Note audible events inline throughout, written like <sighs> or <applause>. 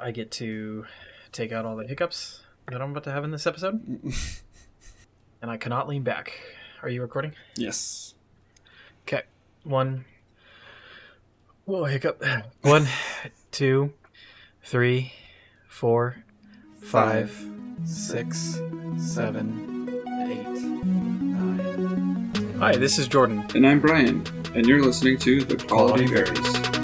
I get to take out all the hiccups that I'm about to have in this episode, <laughs> and I cannot lean back. Are you recording? yes. Okay. One. Whoa, hiccup. <clears throat> One, two, three, four, five, six, seven, eight, nine. Hi, this is Jordan. And I'm Bryan, and you're listening to The Quality Varies.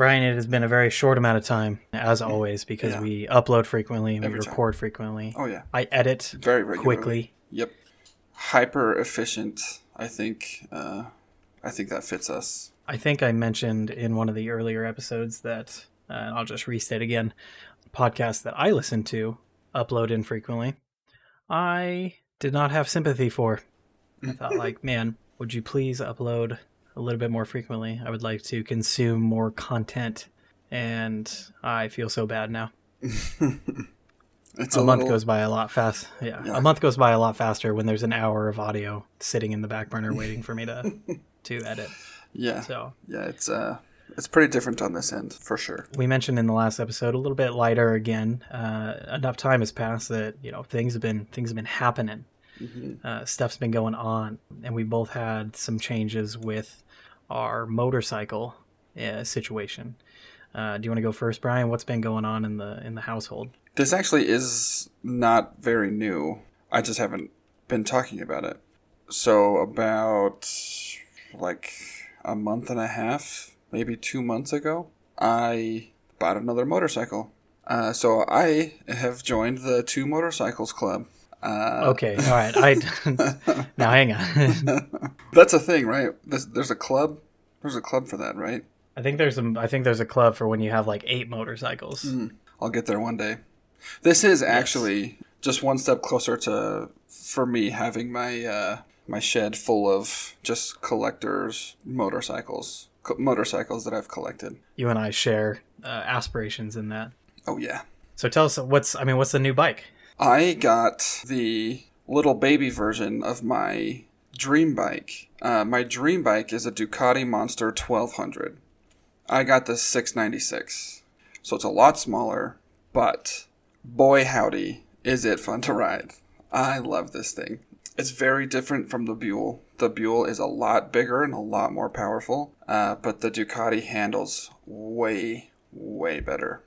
Bryan, it has been a very short amount of time, as always, because Yeah. we upload frequently, and we Every time. record frequently. Oh, yeah. I edit Very regularly. quickly. Yep. Hyper efficient, I think. Uh, I think that fits us. I think I mentioned in one of the earlier episodes that, uh, and I'll just restate again, podcasts that I listen to upload infrequently. I did not have sympathy for. I thought, <laughs> like, man, would you please upload a little bit more frequently? I would like to consume more content, and I feel so bad now. <laughs> it's a, month little- goes by a lot fast. Yeah, Yeah. a month goes by a lot faster when there's an hour of audio sitting in the back burner waiting for me to <laughs> to edit. Yeah. So Yeah, it's uh, it's pretty different on this end, for sure. we mentioned in the last episode a little bit lighter again. Uh, enough time has passed that you know things have been things have been happening. Hmm Uh, stuff's been going on, and we both had some changes with our motorcycle uh, situation. Uh, do you want to go first, Bryan? What's been going on in the in the household? This actually is not very new. I just haven't been talking about it. So, about like a month and a half, maybe two months ago, I bought another motorcycle. Uh, so, I have joined the Two Motorcycles Club. Uh, Okay, all right. I <laughs> <laughs> now hang on. <laughs> That's a thing, right? There's, there's a club. There's a club for that, right? I think there's a I think there's a club for when you have like eight motorcycles. Mm, I'll get there one day. This is actually just one step closer to for me having my uh, my shed full of just collectors motorcycles, co- motorcycles that I've collected. You and I share uh, aspirations in that. Oh yeah, So tell us what's I mean what's the new bike? I got the little baby version of my dream bike. Uh, my dream bike is a Ducati Monster 1200. I got the 696, so it's a lot smaller, but boy howdy, is it fun to ride. I love this thing. It's very different from the Buell. The Buell is a lot bigger and a lot more powerful, uh, but the Ducati handles way, way better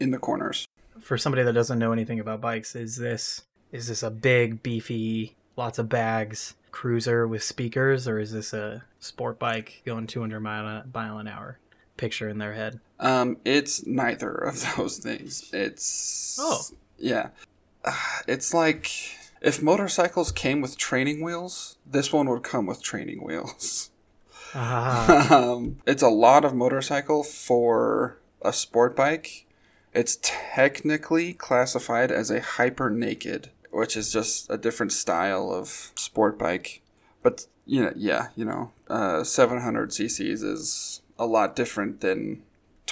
in the corners. For somebody that doesn't know anything about bikes, is this is this a big beefy lots of bags cruiser with speakers or is this a sport bike going 200 mile, mile an hour picture in their head? Um, it's neither of <laughs> those things. It's Oh. yeah, Ah, <sighs> it's like if motorcycles came with training wheels, this one would come with training wheels. Ah, <laughs> um, it's a lot of motorcycle for a sport bike. It's technically classified as a hyper naked, which is just a different style of sport bike. But you know, yeah, you know, uh, 700 cc's is a lot different than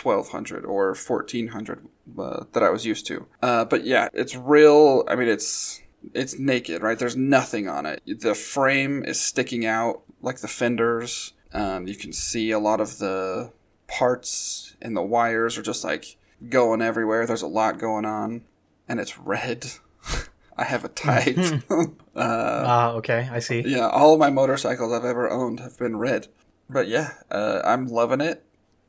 1200 or 1400 uh, that I was used to. Uh, but yeah, it's real. I mean, it's it's naked, right? There's nothing on it. The frame is sticking out like the fenders. Um, you can see a lot of the parts and the wires are just like going everywhere. There's a lot going on, and it's red. <laughs> I have a type. <laughs> <laughs> uh, ah, okay, I see. yeah, all of my motorcycles I've ever owned have been red. But yeah, uh, I'm loving it.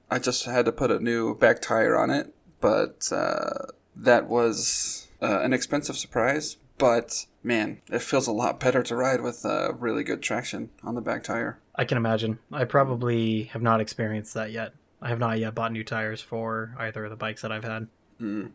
I just had to put a new back tire on it, but uh, that was uh, an expensive surprise. But man, it feels a lot better to ride with uh, really good traction on the back tire. I can imagine. I probably have not experienced that yet. I have not yet bought new tires for either of the bikes that I've had. Mm.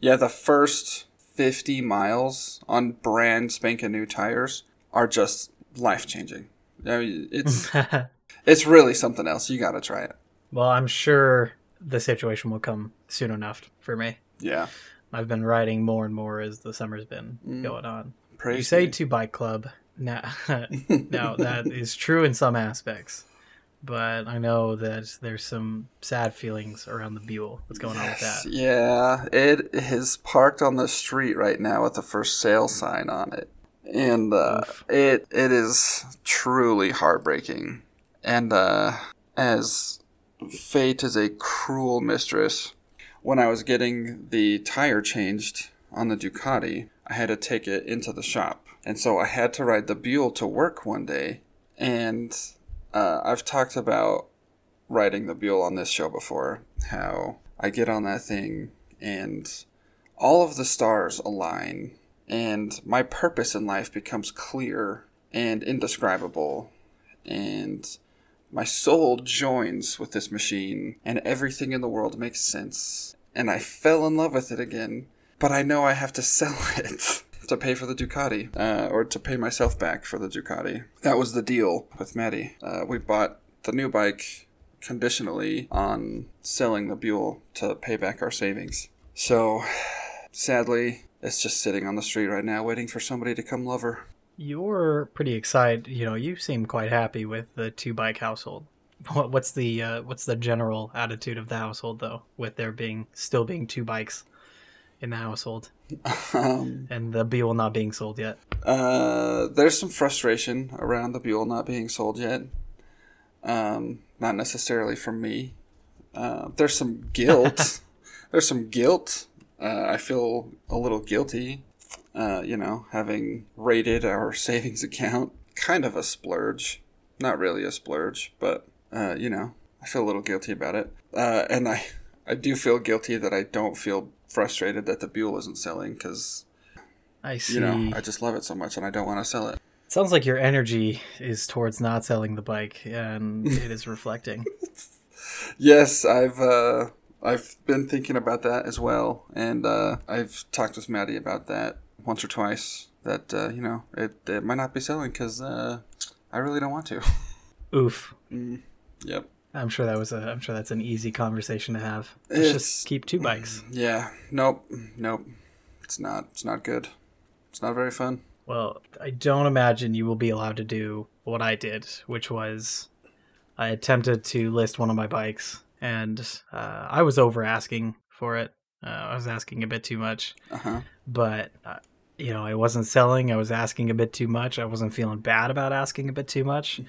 Yeah, the first 50 miles on brand spanking new tires are just life changing. I mean, it's <laughs> it's really something else. You got to try it. well, I'm sure the situation will come soon enough for me. Yeah. I've been riding more and more as the summer's been Mm. going on. Praise you say me. to bike club. Now, <laughs> now that <laughs> is true in some aspects, but I know that there's some sad feelings around the Buell. What's going on with that? Yeah, it is parked on the street right now with the first sale sign on it. and uh, it it is truly heartbreaking. And uh, as fate is a cruel mistress, when I was getting the tire changed on the Ducati, I had to take it into the shop, and so I had to ride the Buell to work one day. And uh, I've talked about riding the Buell on this show before. How I get on that thing and all of the stars align and my purpose in life becomes clear and indescribable and my soul joins with this machine and everything in the world makes sense and i fell in love with it again but i know i have to <laughs> sell it to pay for the ducati uh, or to pay myself back for the ducati that was the deal with maddie uh, we bought the new bike conditionally on selling the buell to pay back our savings so sadly it's just sitting on the street right now waiting for somebody to come love her You're pretty excited. You know, you seem quite happy with the two bike household. What's the uh, what's the general attitude of the household though, with there being still being two bikes in the household um, and the Buell not being sold yet? Uh, there's some frustration around the Buell not being sold yet. Um, not necessarily from me. Uh, there's some guilt. <laughs> there's some guilt. Uh, I feel a little guilty. Uh, you know, having raided our <laughs> savings account, kind of a splurge. Not really a splurge, but uh, you know, I feel a little guilty about it. Uh, and I, I do feel guilty that I don't feel frustrated that the Buell isn't selling because I see. you know, I just love it so much and I don't want to sell it. Sounds like your energy is towards not selling the bike, and <laughs> it is reflecting. Yes, I've uh, I've been thinking about that as well, and uh, I've talked with Maddie about that once or twice. That uh, you know, it, it might not be selling because uh, I really don't want to. Oof. Mm, yep. I'm sure that was a. I'm sure that's an easy conversation to have. Let's It's- just keep two bikes. Yeah. Nope. Nope. It's not. It's not good. It's not very fun. Well, I don't imagine you will be allowed to do what I did, which was I attempted to list one of my bikes, and uh, I was over asking for it. Uh, I was asking a bit too much, Uh huh. but uh, you know, I wasn't selling. I was asking a bit too much. I wasn't feeling bad about asking a bit too much,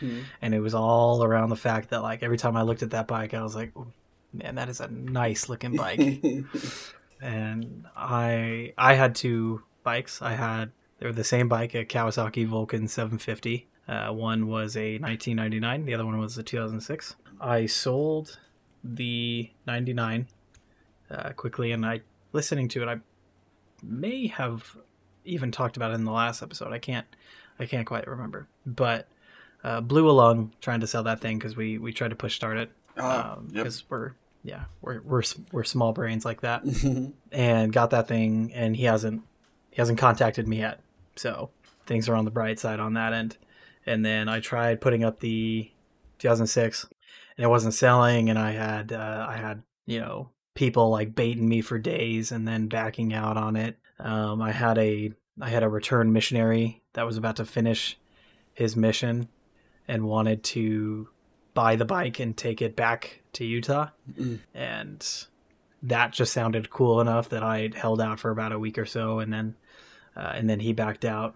and it was all around the fact that like every time I looked at that bike, I was like, "Ooh, "Man, that is a nice looking bike." <laughs> and I I had two bikes. I had they were the same bike, a Kawasaki Vulcan 750. Uh, one was a 1999, the other one was a 2006. I sold the 99 uh, quickly, and I listening to it, I may have even talked about it in the last episode. I can't I can't quite remember, but uh, blew a lung trying to sell that thing because we we tried to push start it Oh, yep. because we're yeah we're we're we're small brains like that. <laughs> And got that thing and he hasn't he hasn't contacted me yet. So things are on the bright side on that end. And then i tried putting up the 2006 and it wasn't selling and i had uh, i had you know people like baiting me for days and then backing out on it um, i had a i had a return missionary that was about to finish his mission and wanted to buy the bike and take it back to utah Mm. and that just sounded cool enough that I held out for about a week or so, and then uh, and then he backed out.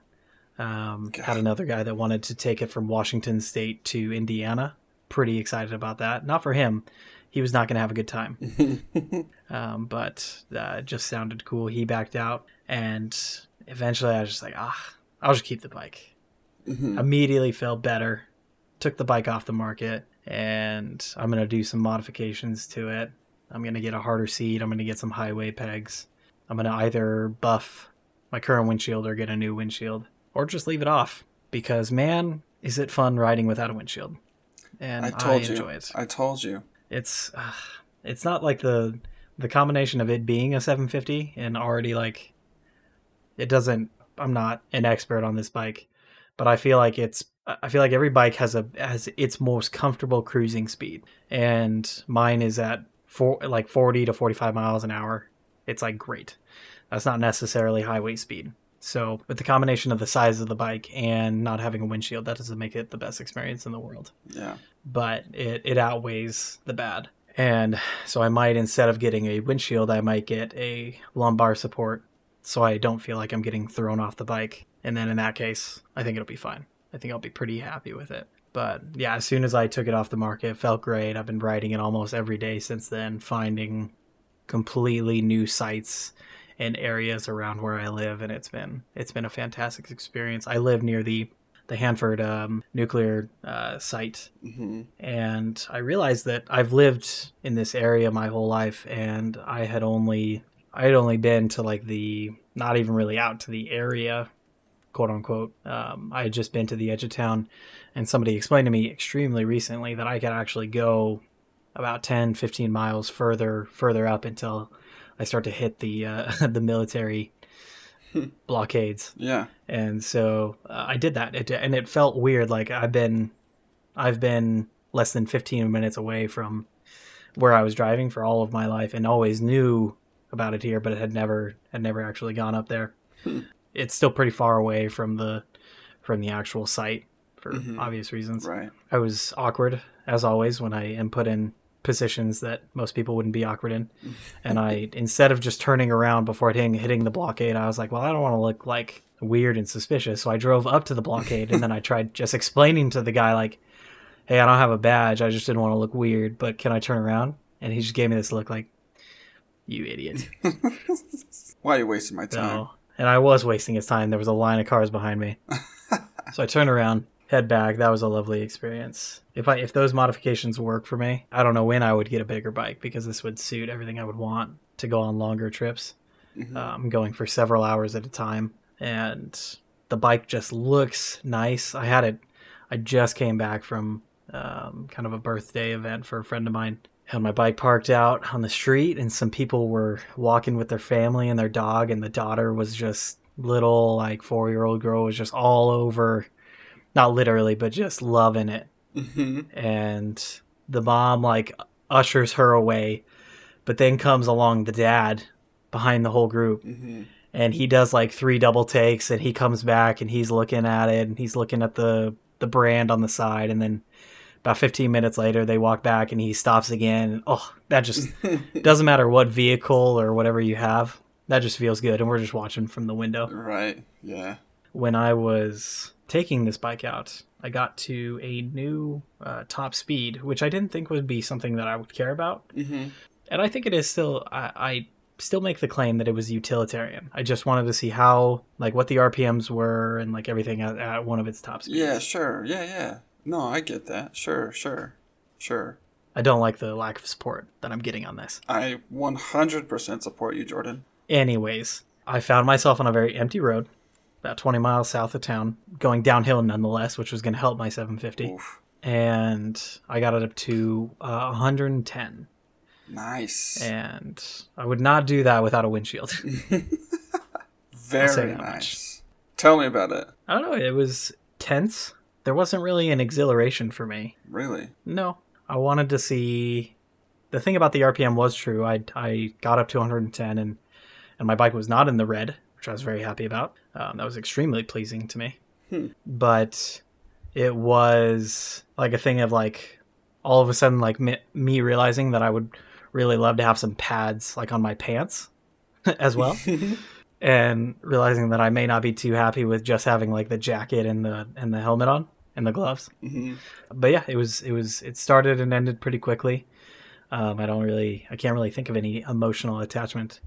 Um, had another guy that wanted to take it from Washington State to Indiana. Pretty excited about that. Not for him; he was not going to have a good time. <laughs> Um, but uh, it just sounded cool. He backed out, and eventually I was just like, ah, I'll just keep the bike Mhm. immediately felt better took the bike off the market and i'm going to do some modifications to it i'm going to get a harder seat i'm going to get some highway pegs i'm going to either buff my current windshield or get a new windshield or just leave it off because man is it fun riding without a windshield and I i, told you. enjoy it I told you. It's uh, it's not like the the combination of it being a 750 and already like it doesn't i'm not an expert on this bike but i feel like it's i feel like every bike has a has its most comfortable cruising speed. And mine is at four like 40 to 45 miles an hour. It's like great. That's not necessarily highway speed. So with the combination of the size of the bike and not having a windshield that doesn't make it the best experience in the world. Yeah. But it, it outweighs the bad. And so I might, instead of getting a windshield, I might get a lumbar support so I don't feel like I'm getting thrown off the bike And then in that case, I think it'll be fine. I think I'll be pretty happy with it. But yeah, as soon as I took it off the market, it felt great. I've been riding it almost every day since then, finding completely new sites and areas around where I live, and it's been it's been a fantastic experience. I live near the the Hanford um, nuclear uh, site, hmm and I realized that I've lived in this area my whole life, and I had only I had only been to like the not even really out to the area, quote unquote. Um, I had just been to the edge of town, and somebody explained to me extremely recently that I could actually go about 10, 15 miles further further up until I start to hit the uh, <laughs> the military <laughs> blockades Yeah. And so uh, I did that. It, and it felt weird. Like I've been, I've been less than 15 minutes away from where I was driving for all of my life, and always knew about it here, but it had never had never actually gone up there. Hmm. It's still pretty far away from the from the actual site for Mhm. obvious reasons. Right. I was awkward as always when I am put in positions that most people wouldn't be awkward in. And I instead of just turning around before hitting hitting the blockade, I was like, well, I don't want to look like weird and suspicious. So I drove up to the blockade and then I tried just explaining to the guy like, "Hey, I don't have a badge. I just didn't want to look weird, but can I turn around?" And he just gave me this look like, "You idiot." <laughs> Why are you wasting my time? So, and I was wasting his time. There was a line of cars behind me. <laughs> so I turned around, head back. That was a lovely experience. If I if those modifications work for me, I don't know when I would get a bigger bike because this would suit everything I would want to go on longer trips. Mhm. Um, going for several hours at a time, and the bike just looks nice. I had it. I just came back from um, kind of a birthday event for a friend of mine. Had my bike parked out on the street, and some people were walking with their family and their dog, and the daughter was just little, like four year old girl was just all over, not literally, but just loving it Mhm. and the mom like ushers her away but then comes along the dad behind the whole group Mhm. And he does like three double takes and he comes back and he's looking at it and he's looking at the the brand on the side and then about 15 minutes later they walk back and he stops again and, oh that just <laughs> doesn't matter what vehicle or whatever you have that just feels good and we're just watching from the window right. Yeah. when I was taking this bike out, I got to a new uh, top speed, which I didn't think would be something that I would care about. hmm And I think it is still, I, I still make the claim that it was utilitarian. I just wanted to see how, like, what the RPMs were and, like, everything at, at one of its top speeds. Yeah. Sure. Yeah. Yeah. No, I get that. Sure. Sure. Sure. I don't like the lack of support that I'm getting on this. I 100% support you, Jordan. Anyways, I found myself on a very empty road, about 20 miles south of town, going downhill nonetheless, which was going to help my 750. Oof. and I got it up to uh, 110. Nice. And I would not do that without a windshield. <laughs> Very that much. nice. Tell me about it. I don't know. It was tense. There wasn't really an exhilaration for me. Really? No, I wanted to see. The thing about the RPM was true. I I got up to 110 and and my bike was not in the red, which I was very happy about. Um, that was extremely pleasing to me. Hmm. But it was like a thing of like all of a sudden like me, me realizing that I would really love to have some pads like on my pants <laughs> as well <laughs> and realizing that I may not be too happy with just having like the jacket and the and the helmet on and the gloves hmm but yeah, it was it was it started and ended pretty quickly. Um, I don't really I can't really think of any emotional attachment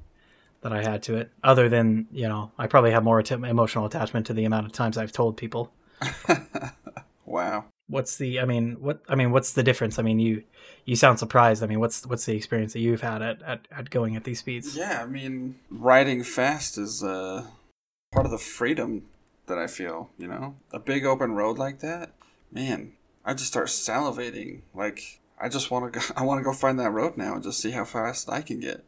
that I had to it, other than you know I probably have more att- emotional attachment to the amount of times I've told people. <laughs> wow. What's the I mean what I mean what's the difference? I mean you you sound surprised. I mean what's what's the experience that you've had at at, at going at these speeds? Yeah, I mean, riding fast is uh, part of the freedom that I feel, you know? A big open road like that, man, I just start salivating. Like, I just want to go, <laughs> I want to go find that road now and just see how fast I can get.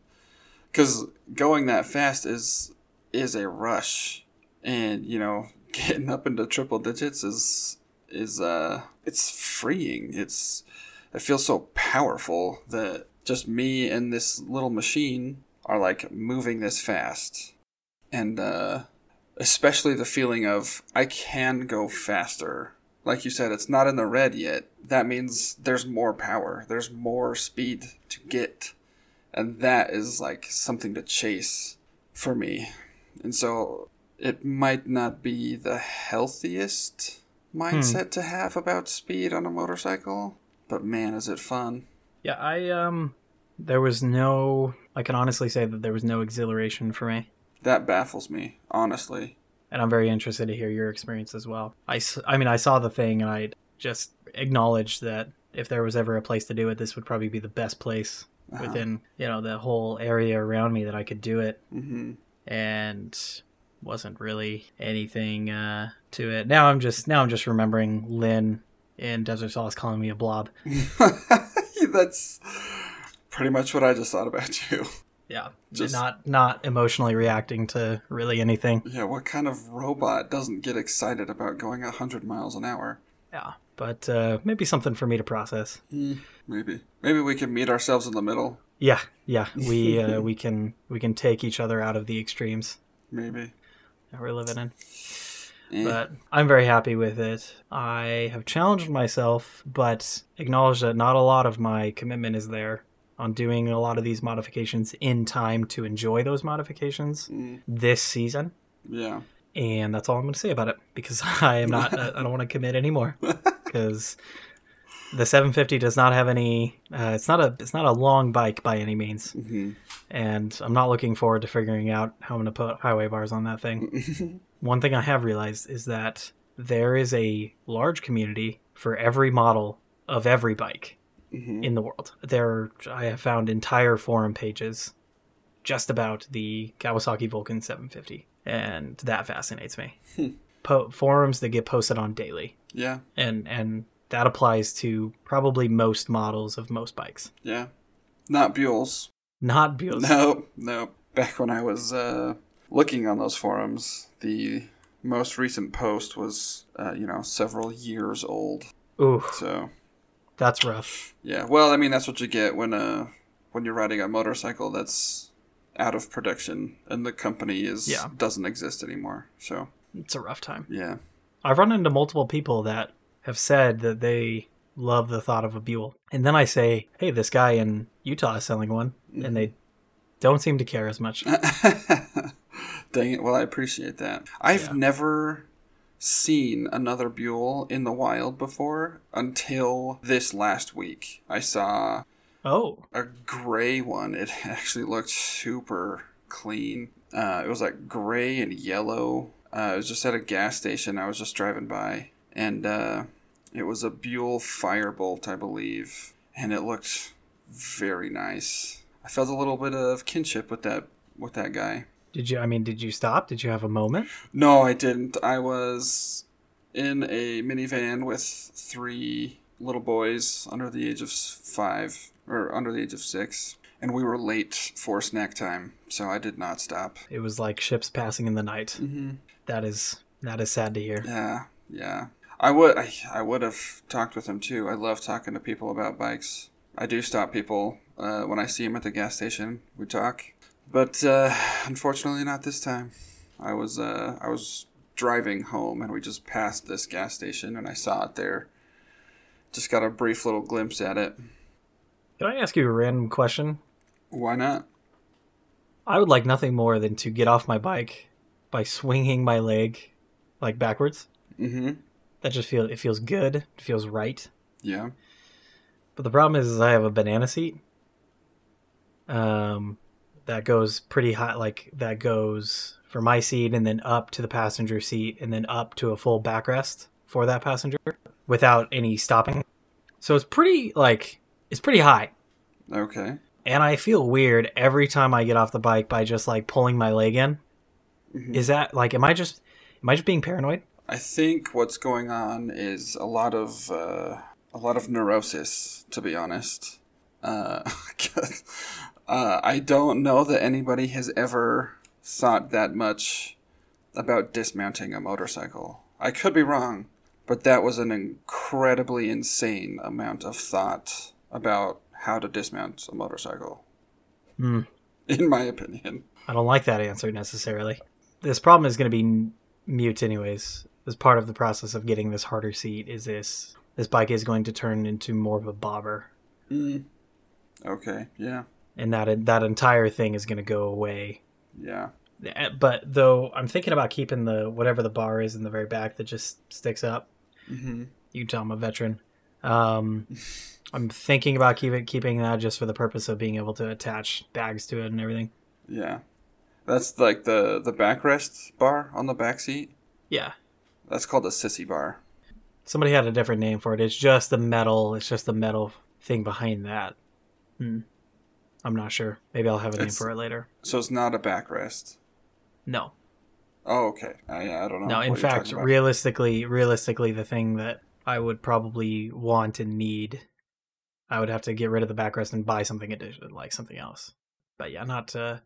Cuz going that fast is is a rush. And, you know, <laughs> getting up into triple digits is is uh it's freeing. It's it feels so powerful that just me and this little machine are like moving this fast. And uh especially the feeling of I can go faster. Like you said, it's not in the red yet. That means there's more power. There's more speed to get. And that is like something to chase for me. And so it might not be the healthiest mindset to have about speed on a motorcycle, but man, is it fun. Yeah, I um there was no I can honestly say that there was no exhilaration for me. That baffles me, honestly. And I'm very interested to hear your experience as well. I, I mean, I saw the thing and I just acknowledged that if there was ever a place to do it, this would probably be the best place Uh-huh. within, you know, the whole area around me that I could do it. hmm And wasn't really anything uh, to it. Now I'm just now I'm just remembering Lynn in Desert Sauce calling me a blob. <laughs> That's pretty much what I just thought about you. Yeah, Just- not not emotionally reacting to really anything. Yeah, what kind of robot doesn't get excited about going 100 miles an hour? Yeah, but uh, maybe something for me to process. Maybe. Maybe we can meet ourselves in the middle. Yeah, yeah, we <laughs> uh, we can we can take each other out of the extremes Maybe. that we're living in. Eh. But I'm very happy with it. I have challenged myself, but acknowledge that not a lot of my commitment is there on doing a lot of these modifications in time to enjoy those modifications Mm, this season. yeah. And that's all I'm going to say about it because <laughs> I am not. I don't want to commit anymore <laughs> because the 750 does not have any. Uh, it's not a. It's not a long bike by any means, hmm and I'm not looking forward to figuring out how I'm going to put highway bars on that thing. <laughs> One thing I have realized is that there is a large community for every model of every bike hmm in the world. There, I have found entire forum pages just about the Kawasaki Vulcan 750, and that fascinates me. Hmm. Po- forums that get posted on daily, Yeah. and and that applies to probably most models of most bikes. Yeah. Not Buell's. Not Buick. No, no. Back when I was uh, looking on those forums, the most recent post was, uh, you know, several years old. Ooh, So, that's rough. yeah. Well, I mean, that's what you get when uh, when you're riding a motorcycle that's out of production and the company is Yeah. doesn't exist anymore. So, It's a rough time. yeah. I've run into multiple people that have said that they love the thought of a Buell. And then I say, hey, this guy in Utah is selling one. And they don't seem to care as much. <laughs> Dang it. Well, I appreciate that. I've Yeah. never seen another Buell in the wild before until this last week. I saw Oh, a gray one. It <laughs> actually looked super clean. Uh, it was like gray and yellow. Uh, it was just at a gas station. I was just driving by, and uh, it was a Buell Firebolt, I believe, and it looked very nice. I felt a little bit of kinship with that with that guy. Did you? I mean, did you stop? Did you have a moment? No, I didn't. I was in a minivan with three little boys under the age of five or under the age of six, and we were late for snack time, so I did not stop. It was like ships passing in the night. Mm-hmm. That is that is sad to hear. Yeah, yeah. I would. I, I would have talked with him too. I love talking to people about bikes. I do stop people uh, when I see him at the gas station. We talk, but uh, unfortunately, not this time. I was uh, I was driving home, and we just passed this gas station, and I saw it there. Just got a brief little glimpse at it. Can I ask you a random question? Why not? I would like nothing more than to get off my bike by swinging my leg like backwards. Mm-hmm. That just feels it feels good. It feels right. Yeah. But the problem is, is I have a banana seat. Um, that goes pretty high. Like that goes for my seat, and then up to the passenger seat, and then up to a full backrest for that passenger without any stopping. So it's pretty like it's pretty high, Okay. and I feel weird every time I get off the bike by just like pulling my leg in. Mhm. Is that like am I just am I just being paranoid? I think what's going on is a lot of uh, a lot of neurosis, to be honest. Uh, <laughs> uh, I don't know that anybody has ever thought that much about dismounting a motorcycle. I could be wrong, but that was an incredibly insane amount of thought about how to dismount a motorcycle, Hmm. in my opinion. I don't like that answer necessarily. This problem is going to be mute anyways. As part of the process of getting this harder seat, is this this bike is going to turn into more of a bobber, Mm. Okay, yeah, and that that entire thing is going to go away. yeah. Eh, But though I'm thinking about keeping the whatever the bar is in the very back that just sticks up. Mm-hmm. You can tell I'm a veteran. Um, <laughs> I'm thinking about keeping keeping that just for the purpose of being able to attach bags to it and everything. Yeah, that's like the the backrest bar on the back seat. Yeah. That's called a sissy bar. Somebody had a different name for it. It's just the metal. It's just the metal thing behind that. Hmm. I'm not sure. Maybe I'll have a name It's- for it later. So it's not a backrest. No, Oh, okay. I, I don't know. no. In fact, realistically, realistically, the thing that I would probably want and need, I would have to get rid of the backrest and buy something additional, like something else. But yeah, not uh,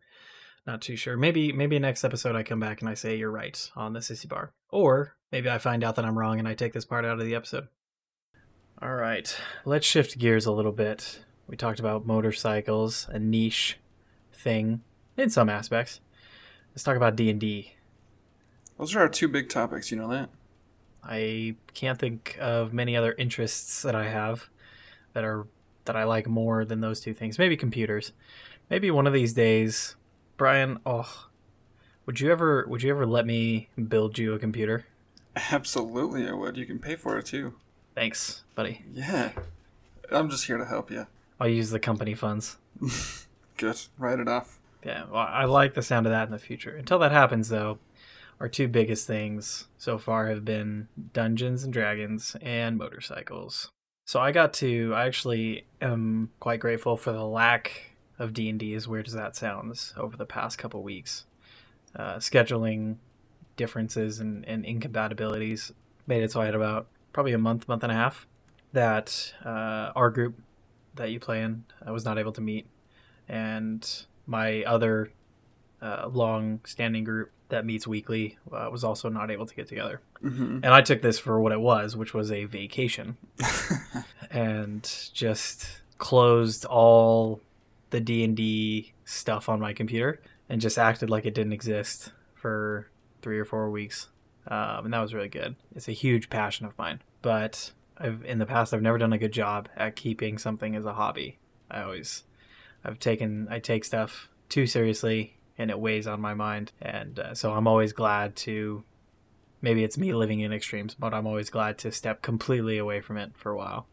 not too sure. Maybe maybe next episode I come back and I say you're right on the sissy bar, or maybe I find out that I'm wrong and I take this part out of the episode. All right, let's shift gears a little bit. We talked about motorcycles, a niche thing in some aspects. Let's talk about D and D. Those are our two big topics. You know that. I can't think of many other interests that I have that are that I like more than those two things. Maybe computers. Maybe one of these days, Bryan. Oh, would you ever would you ever let me build you a computer? Absolutely, I would. You can pay for it too. Thanks, buddy. Yeah. I'm just here to help you. I'll use the company funds. <laughs> Good. Write it off. Yeah, well, I like the sound of that in the future. Until that happens, though, our two biggest things so far have been Dungeons and Dragons and motorcycles. So I got to. I actually am quite grateful for the lack of D and D, as weird as that sounds, over the past couple weeks. Uh, scheduling differences and, and incompatibilities made it so I had about probably a month, month and a half that uh, our group that you play in I was not able to meet, and my other uh, long-standing group that meets weekly uh, was also not able to get together. Mm-hmm. And I took this for what it was, which was a vacation, <laughs> and just closed all the D and D stuff on my computer and just acted like it didn't exist for three or four weeks, um, and that was really good. It's a huge passion of mine, but I've in the past I've never done a good job at keeping something as a hobby. I always I've taken I take stuff too seriously and it weighs on my mind, and uh, so I'm always glad to. Maybe it's me living in extremes, but I'm always glad to step completely away from it for a while.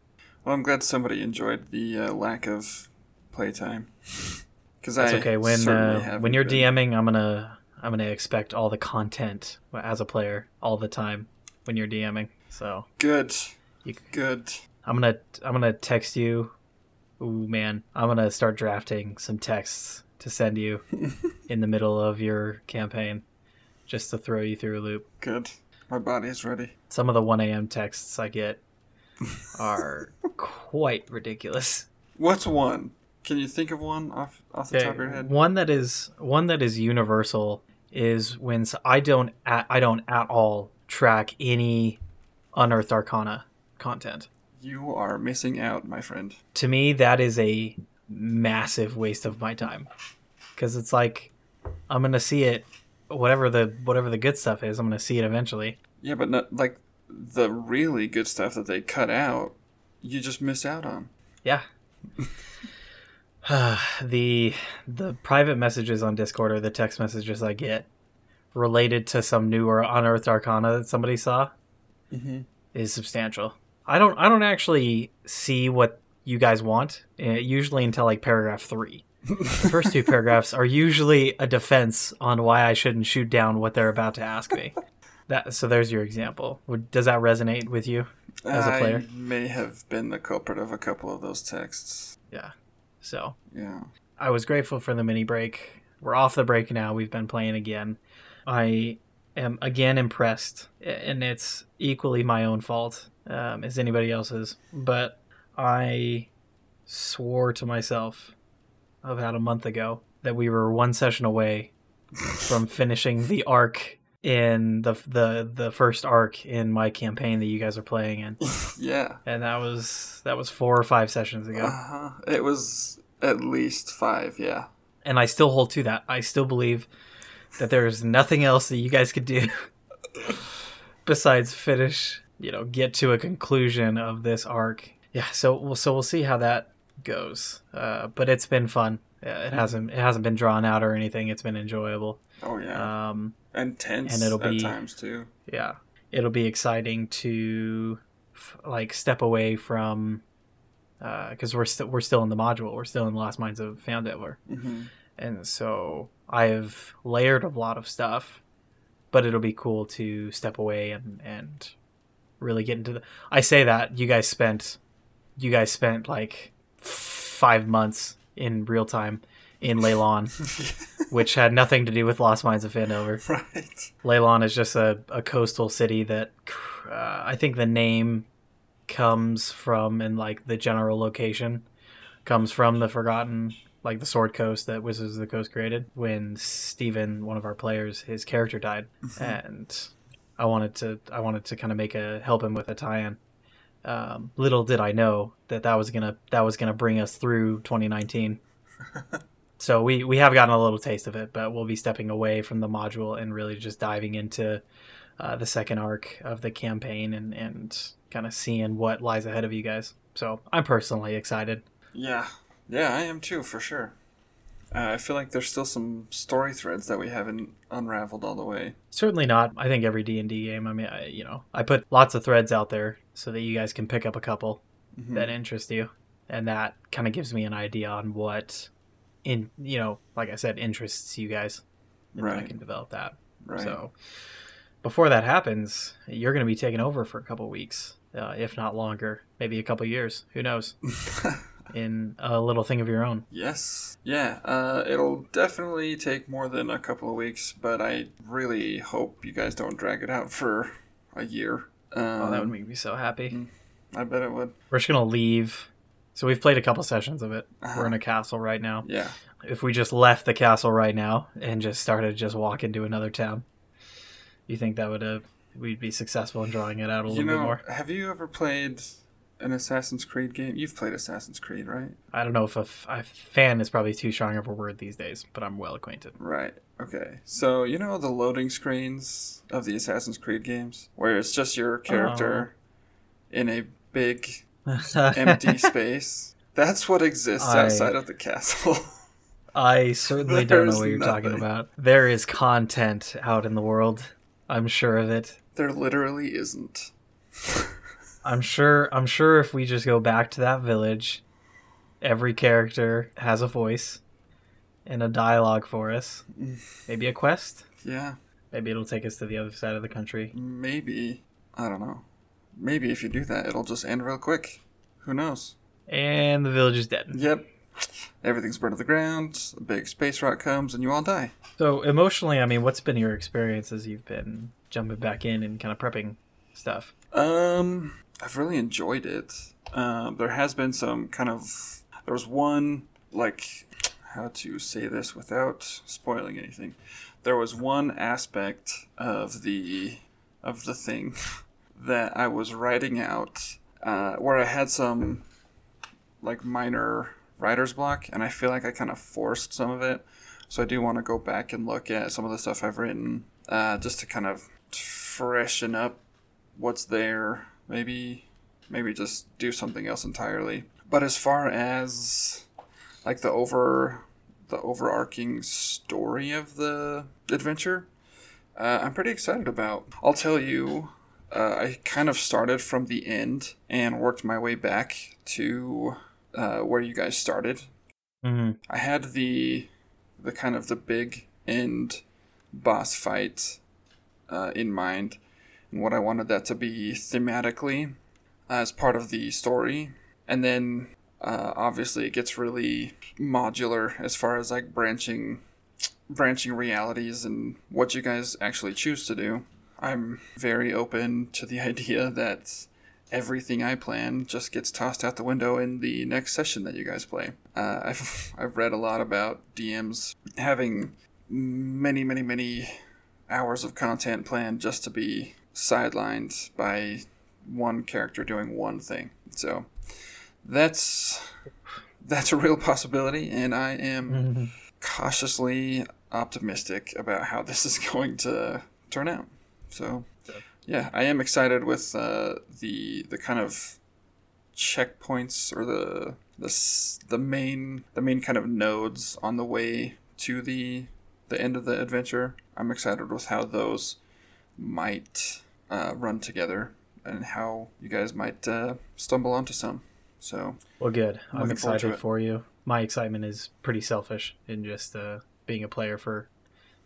Well, I'm glad somebody enjoyed the uh, lack of playtime. <laughs> Because That's I okay. When uh, when you're been. DMing, I'm gonna I'm gonna expect all the content as a player all the time when you're DMing. So Good. You- Good. I'm gonna I'm gonna text you. Ooh man, I'm gonna start drafting some texts to send you <laughs> in the middle of your campaign, just to throw you through a loop. Good. My body is ready. Some of the 1 a.m. texts I get <laughs> are quite ridiculous. What's one? Can you think of one off off the top of your head? One that is one that is universal is when I don't at, I don't at all track any unearthed arcana content. You are missing out, my friend. To me, that is a massive waste of my time because it's like I'm gonna see it, whatever the whatever the good stuff is. I'm gonna see it eventually. Yeah, but not like the really good stuff that they cut out. You just miss out on. Yeah. <sighs> <sighs> the the private messages on Discord or the text messages I get related to some new or unearthed arcana that somebody saw Mm-hmm. is substantial. I don't I don't actually see what you guys want uh, usually until like paragraph 3. The first two paragraphs are usually a defense on why I shouldn't shoot down what they're about to ask me. That so there's your example. Would, does that resonate with you? As a player? I may have been the culprit of a couple of those texts. Yeah. So, Yeah. I was grateful for the mini break. We're off the break now. We've been playing again. I am again impressed, and it's equally my own fault um, as anybody else's. But I swore to myself about a month ago that we were one session away from <laughs> finishing the arc in the the the first arc in my campaign that you guys are playing in, <laughs> Yeah. and that was that was four or five sessions ago. Uh-huh. It was at least five, yeah. and I still hold to that. I still believe that there's nothing else that you guys could do <laughs> besides finish, you know, get to a conclusion of this arc. Yeah, so we'll so we'll see how that goes. Uh, but it's been fun. Uh, It hasn't it hasn't been drawn out or anything. It's been enjoyable. Oh yeah. Um, and tense and it'll at be- times too. yeah, it'll be exciting to f- like step away from because we're still we're still in the module. We're still in the Lost Mines of Phandelver. Mm-hmm. and so I have layered a lot of stuff, but it'll be cool to step away and and really get into the. I say that you guys spent, you guys spent like five months in real time in Leilon, <laughs> which had nothing to do with Lost Mines of Phandelver. right. Leilon is just a, a coastal city that uh, I think the name comes from and like the general location comes from the Forgotten, like the Sword Coast that Wizards of the Coast created when Steven, one of our players, his character died, and I wanted to I wanted to kind of make a help him with a tie-in. Um, little did I know that that was gonna that was gonna bring us through 2019. <laughs> so we we have gotten a little taste of it, but we'll be stepping away from the module and really just diving into uh, the second arc of the campaign and and kind of seeing what lies ahead of you guys. So I'm personally excited. Yeah. Yeah, I am too, for sure. Uh, I feel like there's still some story threads that we haven't unraveled all the way. Certainly not. I think every D and D game. I mean, I, you know, I put lots of threads out there so that you guys can pick up a couple Mhm. that interest you, and that kind of gives me an idea on what, in you know, like I said, interests you guys, and then I can develop that. right. So before that happens, you're going to be taking over for a couple weeks, uh, if not longer, maybe a couple years. Who knows? <laughs> In a little thing of your own. yes. Yeah, uh, it'll definitely take more than a couple of weeks, but I really hope you guys don't drag it out for a year. Um, Oh, that would make me so happy. I bet it would. We're just going to leave. So we've played a couple sessions of it. Uh-huh. We're in a castle right now. Yeah. If we just left the castle right now and just started just walking to another town, you think that would uh, we'd be successful in drawing it out a You little know, bit more? have you ever played an Assassin's Creed game? You've played Assassin's Creed, right? I don't know if a, f- a fan is probably too strong of a word these days, but I'm well acquainted. Right. Okay. So you know the loading screens of the Assassin's Creed games, where it's just your character uh. in a big <laughs> empty space. That's what exists I- outside of the castle. <laughs> I certainly don't know what you're talking about. There is content out in the world. I'm sure of it. there literally isn't. <laughs> I'm sure I'm sure if we just go back to that village, every character has a voice and a dialogue for us. Maybe a quest. Yeah. Maybe it'll take us to the other side of the country. Maybe. I don't know. Maybe if you do that, it'll just end real quick. Who knows? And the village is dead. Yep. Everything's burned to the ground. A big space rock comes, and you all die. So emotionally, I mean, what's been your experience as you've been jumping back in and kind of prepping stuff? Um, I've really enjoyed it. Um, there has been some kind of. There was one like how to say this without spoiling anything. There was one aspect of the of the thing <laughs> that I was writing out uh, where I had some like minor writer's block, and I feel like I kind of forced some of it. So I do want to go back and look at some of the stuff I've written, uh, just to kind of freshen up what's there. Maybe, maybe just do something else entirely. But as far as like the over, the overarching story of the adventure, uh, I'm pretty excited about. I'll tell you, uh, I kind of started from the end and worked my way back to uh, where you guys started. Mm-hmm. I had the the kind of the big end boss fight uh, in mind, what I wanted that to be thematically as part of the story, and then uh, obviously it gets really modular as far as like branching branching realities and what you guys actually choose to do. I'm very open to the <laughs> idea that everything I plan just gets tossed out the window in the next session that you guys play. Uh, I've <laughs> I've read a lot about DMs having many many many hours of content planned just to be sidelined by one character doing one thing. So that's that's a real possibility, and I am Mm-hmm. cautiously optimistic about how this is <laughs> going to turn out. So, yeah, I am excited with uh, the the kind of checkpoints or the the the main the main kind of nodes on the way to the the end of the adventure. I'm excited with how those might uh, run together and how you guys might uh, stumble onto some. So, Well, good. I'm to excited for you. My excitement is pretty selfish in just uh, being a player for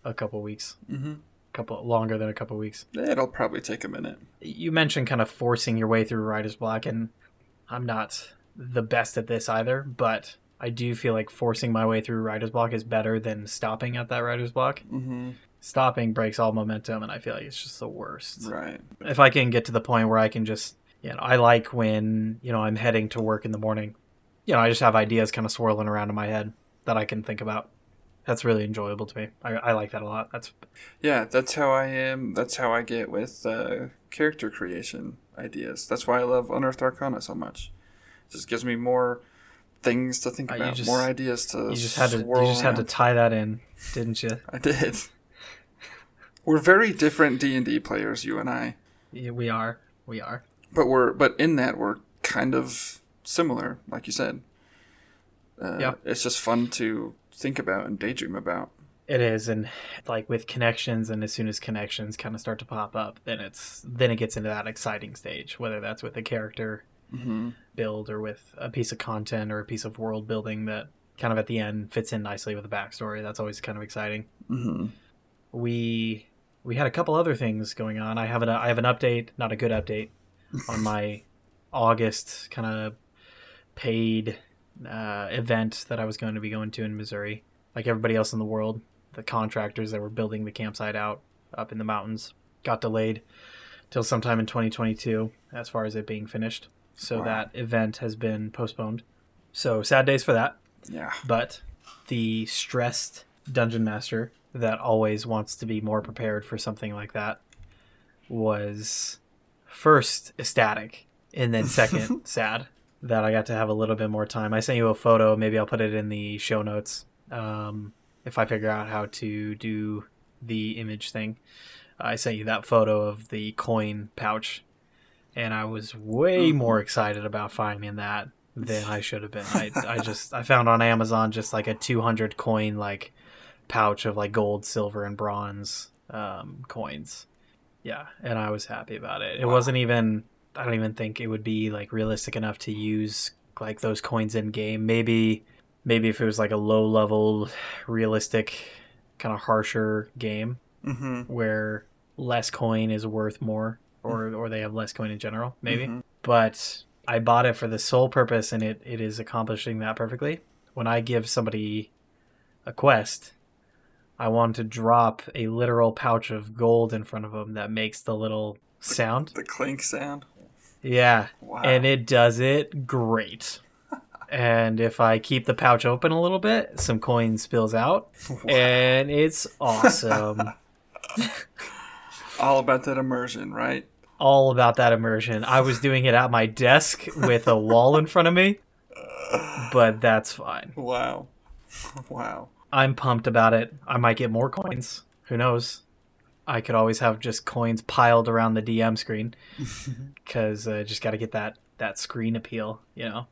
a couple weeks, mhm. couple longer than a couple weeks. it'll probably take a minute. You mentioned kind of forcing your way through Writer's Block, and I'm not the best at this either, but I do feel like forcing my way through Writer's Block is better than stopping at that Writer's Block. Mm-hmm. Stopping breaks all momentum, and I feel like it's just the worst. Right. if I can get to the point where I can just, you know, I like when, you know, I'm heading to work in the morning. You know, I just have ideas kind of swirling around in my head that I can think about. That's really enjoyable to me. I, I like that a lot. That's Yeah, that's how I am. That's how I get with uh, character creation ideas. That's why I love Unearthed Arcana so much. It just gives me more things to think Uh, about, just- more ideas to. you just had to you just had to tie that in, didn't you? I did. We're very different D and D players, you and I, Yeah, we are. We are. but we're but in that we're kind of similar, like you said. Uh, Yeah. It's just fun to think about and daydream about. It is, and like with connections, and as soon as connections kind of start to pop up, then it's then it gets into that exciting stage. Whether that's with a character Mm-hmm. build or with a piece of content or a piece of world building that kind of at the end fits in nicely with the backstory. That's always kind of exciting. Mm-hmm. we we had a couple other things going on. I have an I have an update, not a good update, on <laughs> my August kind of paid uh, event that I was going to be going to in Missouri. Like everybody else in the world, the contractors that were building the campsite out up in the mountains got delayed till sometime in 2022 as far as it being finished. So Wow. that event has been postponed. So sad days for that Yeah. but the stressed dungeon master that always wants to be more prepared for something like that was first ecstatic and then <laughs> second sad that I got to have a little bit more time. I sent you a photo, maybe I'll put it in the show notes um, if I figure out how to do the image thing. I sent you that photo of the coin pouch, and I was way Mhm. more excited about finding that than I <laughs> should have been. I, I just I found on Amazon just like a 200 coin like pouch of like gold, silver, and bronze um, coins. Yeah, and I was happy about it. It Wow. wasn't even I don't even think it would be like realistic enough to use like those coins in game. Maybe maybe if it was like a low level realistic kind of harsher game Mm-hmm. where less coin is worth more or or they have less coin in general, maybe Mhm. but I bought it for the sole purpose, and it, it is accomplishing that perfectly. When I give somebody a quest, I want to drop a literal pouch of gold in front of them that makes the little sound. The clink sound. Yeah, Wow. and it does it great. <laughs> and if I keep the pouch open a little bit, some coin spills out, and it's <laughs> awesome. All about that immersion, right? All about that immersion. I was doing it at my desk with a wall in front of me, but that's fine. Wow. Wow. I'm pumped about it. I might get more coins. Who knows? I could always have just coins piled around the DM screen <laughs> because uh, just got to get that that screen appeal. You know,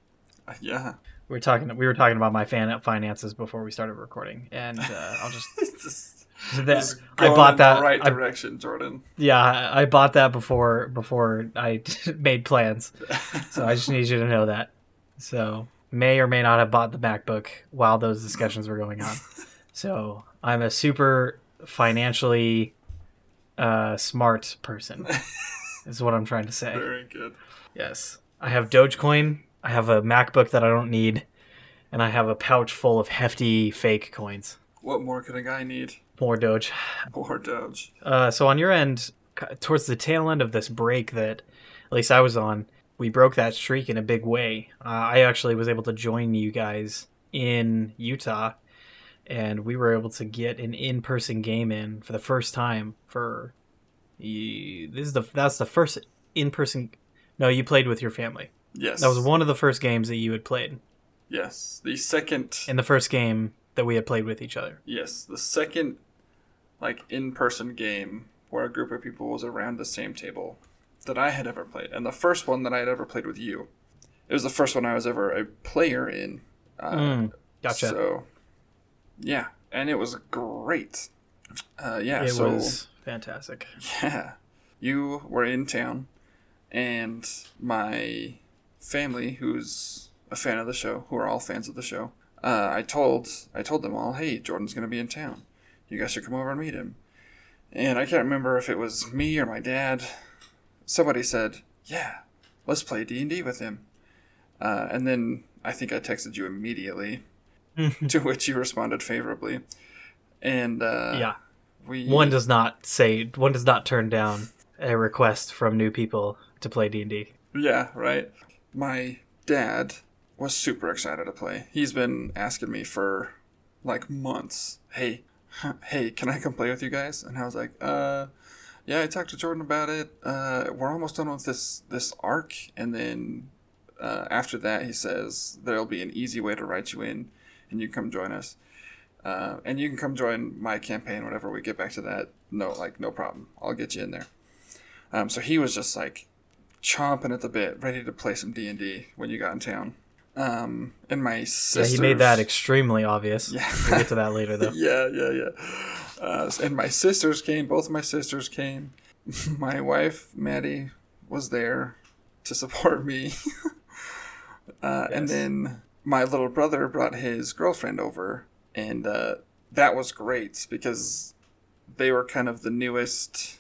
Yeah. we were talking we were talking about my fan finances before we started recording, and uh, I'll just <laughs> Just- <laughs> just I bought that. the right I- direction, Jordan. yeah, I I bought that before before I made plans. So I just need you to know that. So may or may not have bought the MacBook while those discussions were going on. <laughs> So I'm a super financially uh, smart person. <laughs> is what I'm trying to say. Very good. Yes, I have Dogecoin. I have a MacBook that I don't need, and I have a pouch full of hefty fake coins. What more could a guy need? More Doge. More Doge. Uh, so on your end, towards the tail end of this break that at least I was on, we broke that streak in a big way. Uh, I actually was able to join you guys in Utah, and we were able to get an in-person game in for the first time for. This is the that's the first in-person. No, you played with your family. Yes. That was one of the first games that you had played, Yes. The second. in the first game that we had played with each other. yes. The second, like, in person game where a group of people was around the same table that I had ever played. And the first one that I had ever played with you. It was the first one I was ever a player in. Uh, Mm, gotcha. So, yeah. and it was great. Uh, yeah, it so was fantastic. yeah, you were in town, and my family, who's a fan of the show, who are all fans of the show, uh, I told I told them all, hey, Jordan's gonna be in town. You guys should come over and meet him. And I can't remember if it was me or my dad. Somebody said, yeah, let's play D and D with him. Uh, and then I think I texted you immediately, <laughs> to which you responded favorably. And uh, yeah, we one does not say one does not turn down a request from new people to play D and D. Yeah, right. My dad was super excited to play. He's been asking me for like months. Hey, hey, can I come play with you guys? And I was like, uh, yeah. I talked to Jordan about it. Uh, we're almost done with this this arc, and then uh, after that, he says there'll be an easy way to write you in, and you can come join us. Uh, and you can come join my campaign whenever we get back to that. No, like no problem. I'll get you in there. Um, so he was just like chomping at the bit, ready to play some D and D when you got in town. Um, and my sister. Yeah, he made that extremely obvious. Yeah. we'll get to that later though. <laughs> yeah, yeah, yeah. Uh, and my sisters came. Both of my sisters came. <laughs> my wife Maddie was there to support me. <laughs> uh, And then my little brother brought his girlfriend over, and uh, that was great because they were kind of the newest.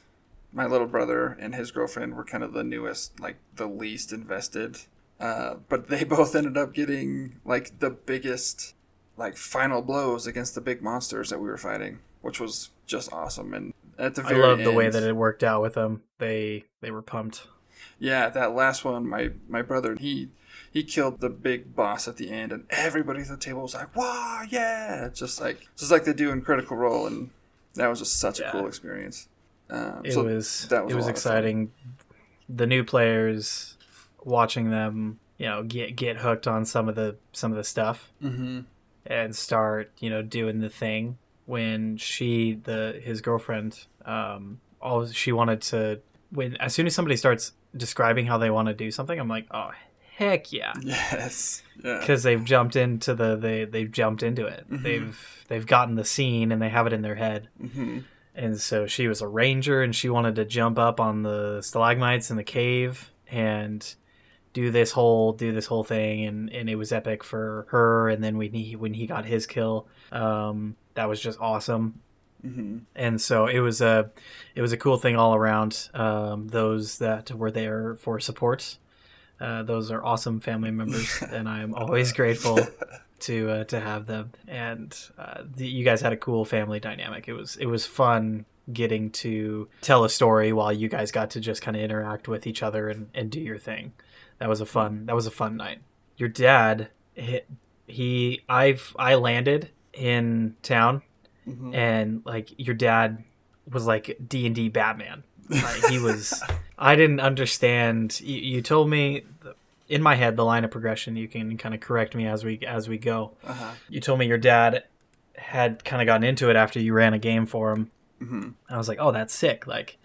My little brother and his girlfriend were kind of the newest, like the least invested. Uh, but they <laughs> both ended up getting like the biggest, like final blows against the big monsters that we were fighting, which was just awesome. And at the very I love the way that it worked out with them. They they were pumped. yeah, that last one, my my brother, he he killed the big boss at the end, and everybody at the table was like, "Wow, yeah!" Just like just like they do in Critical Role, and that was just such a cool experience. Um, It so was that was it was lot of fun. exciting. The new players, watching them, you know, get get hooked on some of the some of the stuff Mhm. and start, you know, doing the thing. When she the his girlfriend, um, all she wanted to when as soon as somebody starts describing how they want to do something, I'm like, oh heck yeah. <laughs> Yes, yeah, because they've jumped into the they they've jumped into it. Mhm. They've they've gotten the scene and they have it in their head. hmm And so she was a ranger and she wanted to jump up on the stalagmites in the cave and do this whole do this whole thing and, and it was epic for her and then when he when he got his kill um, that was just awesome. Hmm and so it was a it was a cool thing all around um, those that were there for support. Uh, those are awesome family members <laughs> and i'm always grateful <laughs> to uh, to have them. And uh, the, you guys had a cool family dynamic. It was it was fun getting to tell a story while you guys got to just kind of interact with each other and, and do your thing. That was a fun that was a fun night. Your dad he, he i've i landed in town hmm and like your dad was like D and D Batman. Like, he <laughs> was. I didn't understand. You, you told me in my head the line of progression. You can kind of correct me as we as we go. Uh-huh. You told me your dad had kind of gotten into it after you ran a game for him. hmm I was like, oh, that's sick. Like,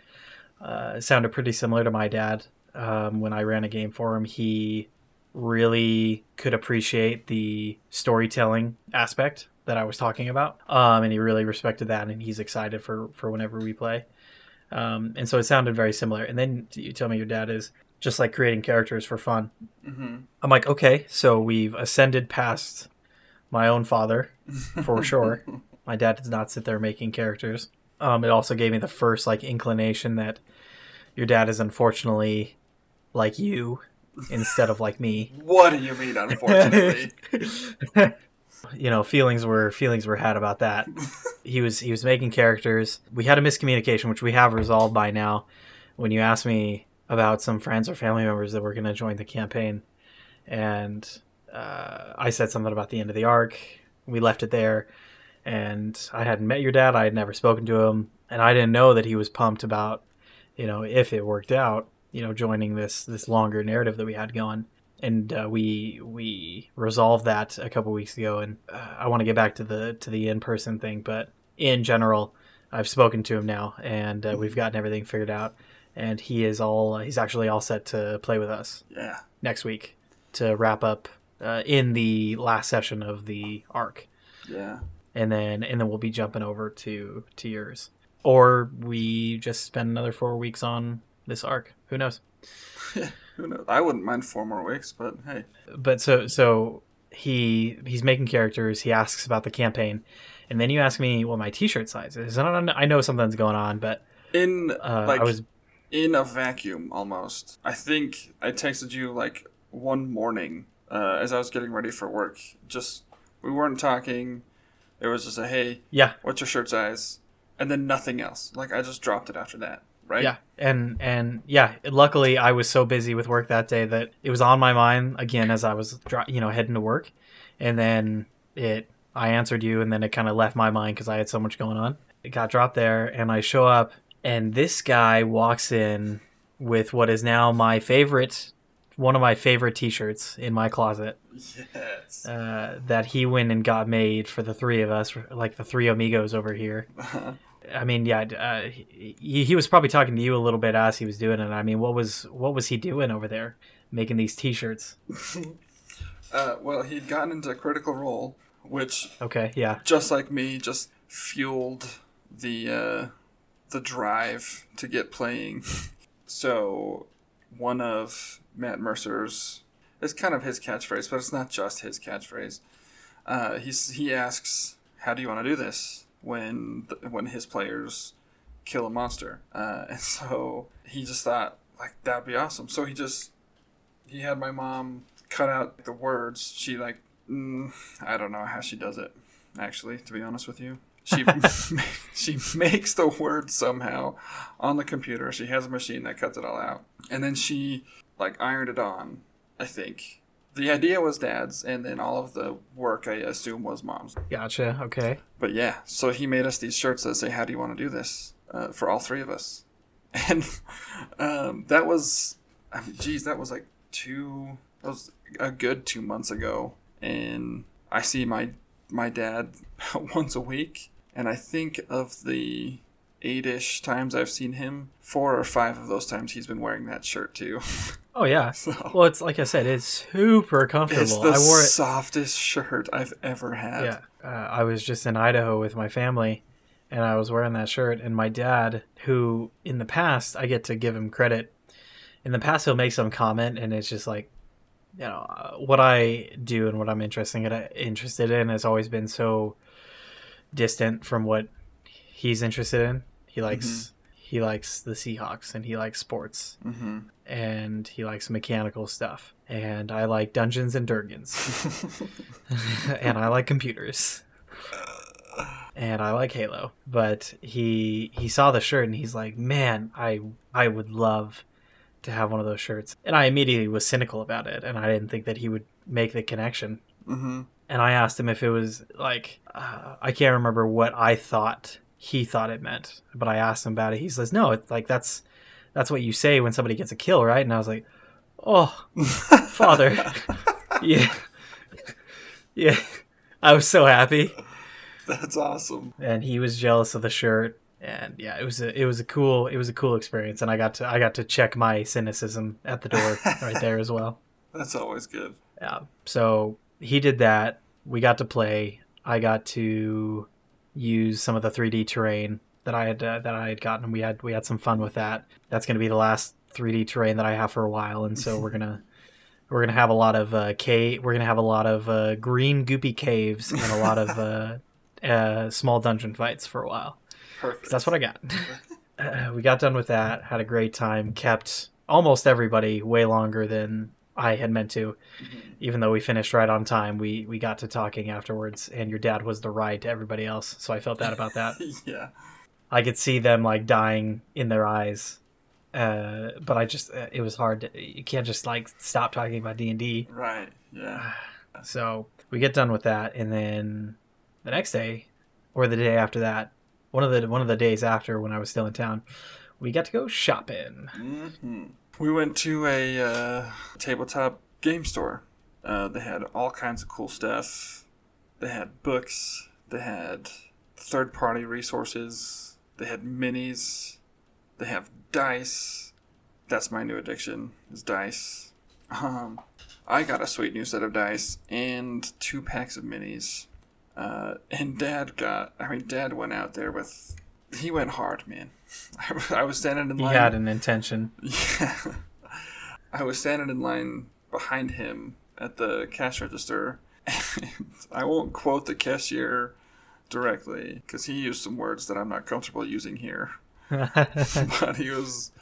uh, it sounded pretty similar to my dad. Um, when I ran a game for him, he really could appreciate the storytelling aspect that I was talking about, um, and he really respected that, and he's excited for for whenever we play. Um, and so it sounded very similar. And then you tell me your dad is just like creating characters for fun. hmm I'm like, okay, so we've ascended past my own father for sure. <laughs> My dad does not sit there making characters. Um, it also gave me the first like inclination that your dad is unfortunately like you instead of like me. What do you mean, unfortunately? <laughs> <laughs> you know, feelings were feelings were had about that. <laughs> He was he was making characters. We had a miscommunication, which we have resolved by now. When you asked me about some friends or family members that were going to join the campaign, and uh, I said something about the end of the arc. We left it there, and I hadn't met your dad. I had never spoken to him, and I didn't know that he was pumped about, you know, if it worked out, you know, joining this this longer narrative that we had going. And uh, we we resolved that a couple weeks ago, and uh, I want to get back to the to the in person thing, but in general, I've spoken to him now, and uh, we've gotten everything figured out, and he is all he's actually all set to play with us yeah. next week to wrap up uh, in the last session of the arc. Yeah. and then and then we'll be jumping over to to yours, or we just spend another four weeks on this arc. Who knows? <laughs> Who knows? I wouldn't mind four more weeks, but hey. But so so he he's making characters. He asks about the campaign, and then you ask me what my T-shirt size is. And I, don't know, I know something's going on, but In uh, like I was in a vacuum almost. I think I texted you like one morning uh, as I was getting ready for work. Just we weren't talking. It was just a hey, yeah what's your shirt size? And then nothing else. Like I just dropped it after that, right? Yeah, and and yeah, luckily I was so busy with work that day that it was on my mind again as I was you know heading to work, and then it I answered you, and then it kind of left my mind because I had so much going on. It got dropped there, and I show up, and this guy walks in with what is now my favorite, one of my favorite T-shirts in my closet Yes. uh, that he went and got made for the three of us, like the three amigos over here. <laughs> I mean, yeah, uh, he, he was probably talking to you a little bit as he was doing it. I mean, what was what was he doing over there, making these T-shirts? <laughs> uh, well, he'd gotten into a Critical Role, which Okay, yeah, just like me, just fueled the uh, the drive to get playing. <laughs> So, one of Matt Mercer's it's kind of his catchphrase, but it's not just his catchphrase. Uh, he's he asks, "How do you want to do this?" When when his players kill a monster, uh, <laughs> and so he just thought like that'd be awesome. So he just he had my mom cut out the words. She like mm, I don't know how she does it actually, to be honest with you. She <laughs> <laughs> she makes the word somehow on the computer. She has a machine that cuts it all out, and then she like ironed it on. I think the idea was dad's, and then all of the work I assume was mom's. gotcha. Okay, But yeah, so he made us these shirts that say, "How do you want to do this?" Uh, for all three of us, <laughs> and um, that was, I mean, geez, that was like two, that was a good two months ago, and I see my my dad <laughs> once a week, and I think of the eight-ish times I've seen him, four or five of those times he's been wearing that shirt too. <laughs> oh yeah. so Well, it's like I said, it's super comfortable. it's the I wore it. softest shirt I've ever had. Yeah, uh, I was just in Idaho with my family, and I was wearing that shirt. And my dad, who in the past I get to give him credit, in the past he'll make some comment, and it's just like, you know, uh, what I do and what I'm interested in, interested in has always been so distant from what he's interested in. He likes he likes the Seahawks and he likes sports hmm and he likes mechanical stuff. And I like Dungeons and Dragons <laughs> and I like computers. And I like Halo. But he he saw the shirt and he's like, "Man, I I would love to have one of those shirts." And I immediately was cynical about it and I didn't think that he would make the connection. hmm And I asked him if it was like uh, I can't remember what I thought he thought it meant, but I asked him about it. He says, "No, it's like that's that's what you say when somebody gets a kill, right?" And I was like, "Oh, father." <laughs> yeah. Yeah. I was so happy. That's awesome. And he was jealous of the shirt. And yeah, it was a it was a cool it was a cool experience and I got to I got to check my cynicism at the door right there as well. <laughs> That's always good. Yeah. So he did that. We got to play. I got to use some of the 3D terrain that I had uh, that I had gotten. We had we had some fun with that. That's going to be the last 3D terrain that I have for a while, and so we're <laughs> gonna we're gonna have a lot of uh, cave. We're gonna have a lot of uh, green goopy caves and a lot of uh, <laughs> uh, small dungeon fights for a while. Perfect. That's what I got. uh, <laughs> we got done with that. Had a great time. Kept almost everybody way longer than I had meant to. Even though we finished right on time, we we got to talking afterwards, and your dad was the ride to everybody else. So I felt bad about that. yeah. I could see them like dying in their eyes, uh, but I just uh, it was hard. To, you can't just like stop talking about D and D. Right. Yeah. So we get done with that, and then the next day, or the day after that, one of the one of the days after when I was still in town, we got to go shopping. hmm We went to a uh, tabletop game store. Uh, they had all kinds of cool stuff. They had books. They had third-party resources. They had minis. They have dice. That's my new addiction is dice. Um, I got a sweet new set of dice and two packs of minis. Uh, and Dad got. I mean, Dad went out there with. He went hard, man. <laughs> I, I was standing in line. He had an intention. Yeah. <laughs> I was standing in line behind him at the cash register. And <laughs> I won't quote the cashier directly because he used some words that I'm not comfortable using here. But he was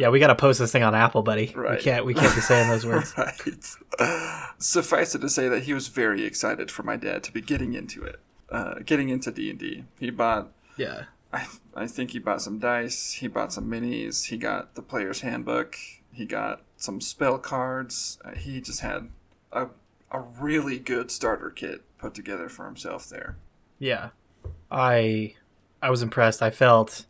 yeah, we got to post this thing on Apple, buddy. Right. We can't. We can't be saying those words. <laughs> right. Suffice it to say that he was very excited for my dad to be getting into it, uh, getting into D and D. He bought Yeah. I, I think he bought some dice. He bought some minis. He got the player's handbook. He got some spell cards. Uh, he just had a, a really good starter kit put together for himself there. Yeah. I I was impressed. I felt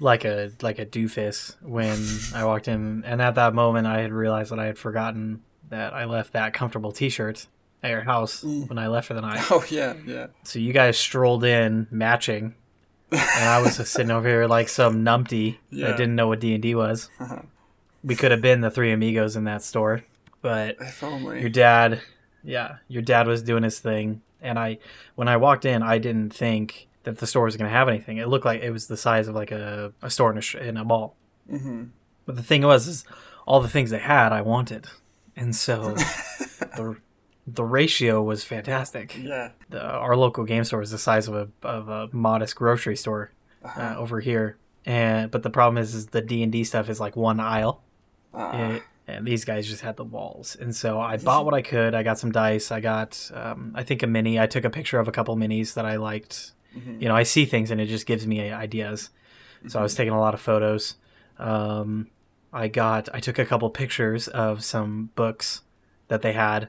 like a like a doofus when I walked in and at that moment I had realized that I had forgotten that I left that comfortable t-shirt at your house Mm. when I left for the night. <laughs> Oh yeah, yeah. So you guys strolled in matching and I was just sitting over here like some numpty Yeah. that didn't know what D&D was. Uh-huh. We could have been the three amigos in that store, but your dad yeah your dad was doing his thing and i when i walked in i didn't think that the store was going to have anything it looked like it was the size of like a, a store in a, sh- in a mall hmm but the thing was is all the things they had i wanted and so <laughs> the, the ratio was fantastic Yeah. the, our local game store is the size of a, of a modest grocery store uh, Uh-huh. over here and but the problem is is the d&d stuff is like one aisle Uh, it, and these guys just had the walls. And so I bought what I could. I got some dice. I got, um, I think, a mini. I took a picture of a couple minis that I liked. Mhm. You know, I see things and it just gives me ideas. So I was taking a lot of photos. Um, I got, I took a couple pictures of some books that they had,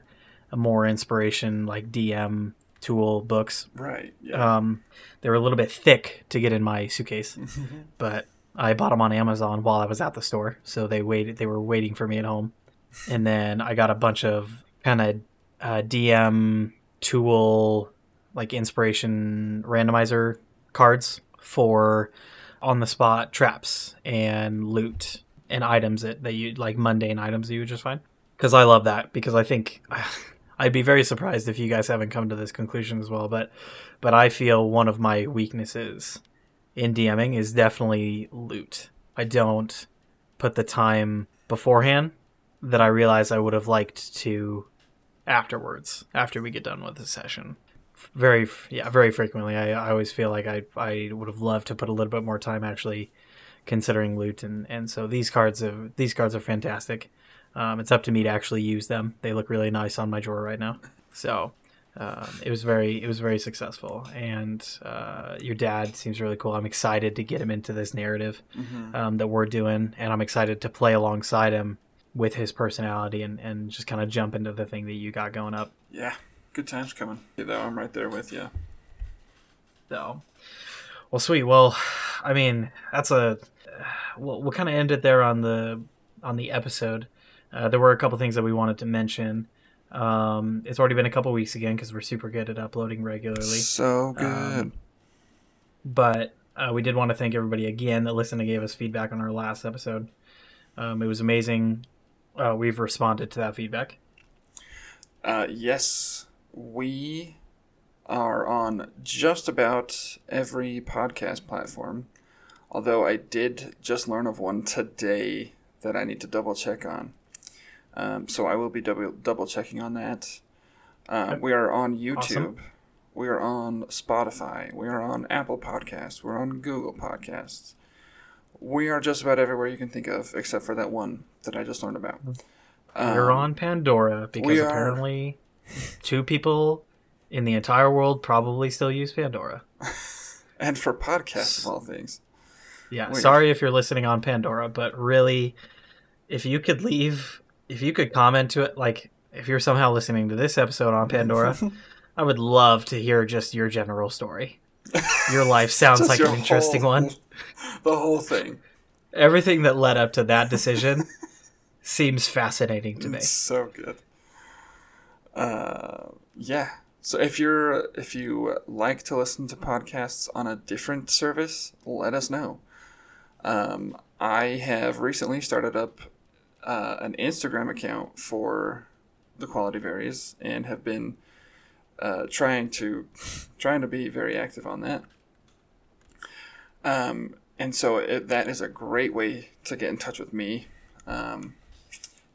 more inspiration like DM tool books. Right. Yeah. Um, they were a little bit thick to get in my suitcase <laughs> but I bought them on Amazon while I was at the store, so they waited. They were waiting for me at home, and then I got a bunch of kind of uh, DM tool like inspiration randomizer cards for on the spot traps and loot and items that, that you like mundane items that you would just find. Because I love that because I think <sighs> I'd be very surprised if you guys haven't come to this conclusion as well. But but I feel one of my weaknesses in DMing is definitely loot. I don't put the time beforehand that I realize I would have liked to afterwards, after we get done with the session. Very, yeah, very frequently. I, I always feel like I, I would have loved to put a little bit more time actually considering loot, and, and so these cards are these cards are fantastic. Um, it's up to me to actually use them. They look really nice on my drawer right now. So um, it was very it was very successful, and uh, your dad seems really cool. I'm excited to get him into this narrative Mhm. um, that we're doing, and I'm excited to play alongside him with his personality and, and just kind of jump into the thing that you got going up. Yeah. Good times coming. You know, I'm right there with you. So, well, sweet. Well, I mean, that's a we'll, we'll kind of end it there on the on the episode. Uh, there were a couple things that we wanted to mention. Um, it's already been a couple weeks again because we're super good at uploading regularly. So good. Um, but uh, we did want to thank everybody again that listened and gave us feedback on our last episode. Um, it was amazing. Uh, we've responded to that feedback. Uh, yes, we are on just about every podcast platform. Although I did just learn of one today that I need to double check on. Um, so I will be double, double checking on that. Uh, we are on YouTube. Awesome. We are on Spotify. We are on Apple Podcasts. We're on Google Podcasts. We are just about everywhere you can think of, except for that one that I just learned about. We're Um, on Pandora because we apparently two people in the entire world probably still use Pandora. <laughs> and for podcasts of all things. Yeah, Weird. sorry if you're listening on Pandora, but really, if you could leave, if you could comment to it, like if you're somehow listening to this episode on Pandora, <laughs> I would love to hear just your general story. Your life <laughs> sounds like an interesting whole- one. The whole thing. Everything that led up to that decision seems fascinating to me. It's so good. Uh, yeah. So if you're if you like to listen to podcasts on a different service, let us know. Um, I have recently started up uh, an Instagram account for the Quality Varies and have been uh, trying to <laughs> trying to be very active on that. Um, and so it, that is a great way to get in touch with me. Um,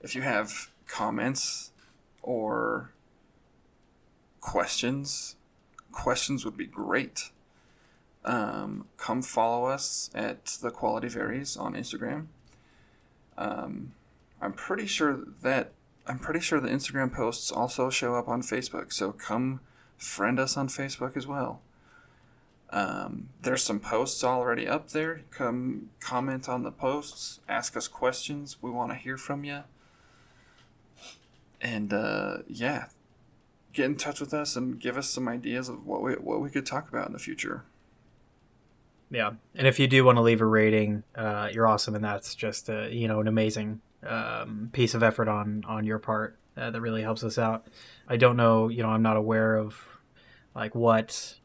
if you have comments or questions, questions would be great. Um, come follow us at the Quality Varies on Instagram. Um, I'm pretty sure that I'm pretty sure the Instagram posts also show up on Facebook. So come friend us on Facebook as well. Um, there's some posts already up there. Come comment on the posts, ask us questions. We want to hear from you. And uh, yeah, get in touch with us and give us some ideas of what we what we could talk about in the future. Yeah, and if you do want to leave a rating, uh, you're awesome, and that's just a, you know an amazing um, piece of effort on on your part uh, that really helps us out. I don't know, you know, I'm not aware of like what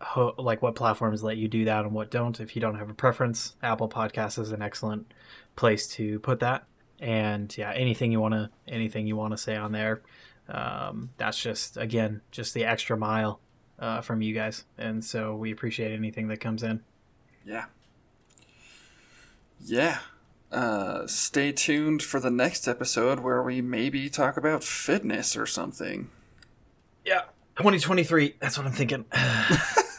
ho- like what platforms let you do that and what don't. If you don't have a preference, Apple Podcasts is an excellent place to put that. And yeah, anything you want to anything you want to say on there, um, that's just again just the extra mile uh, from you guys, and so we appreciate anything that comes in. Yeah. Yeah. Uh, stay tuned for the next episode where we maybe talk about fitness or something. Yeah, 2023. That's what I'm thinking. <sighs> <laughs>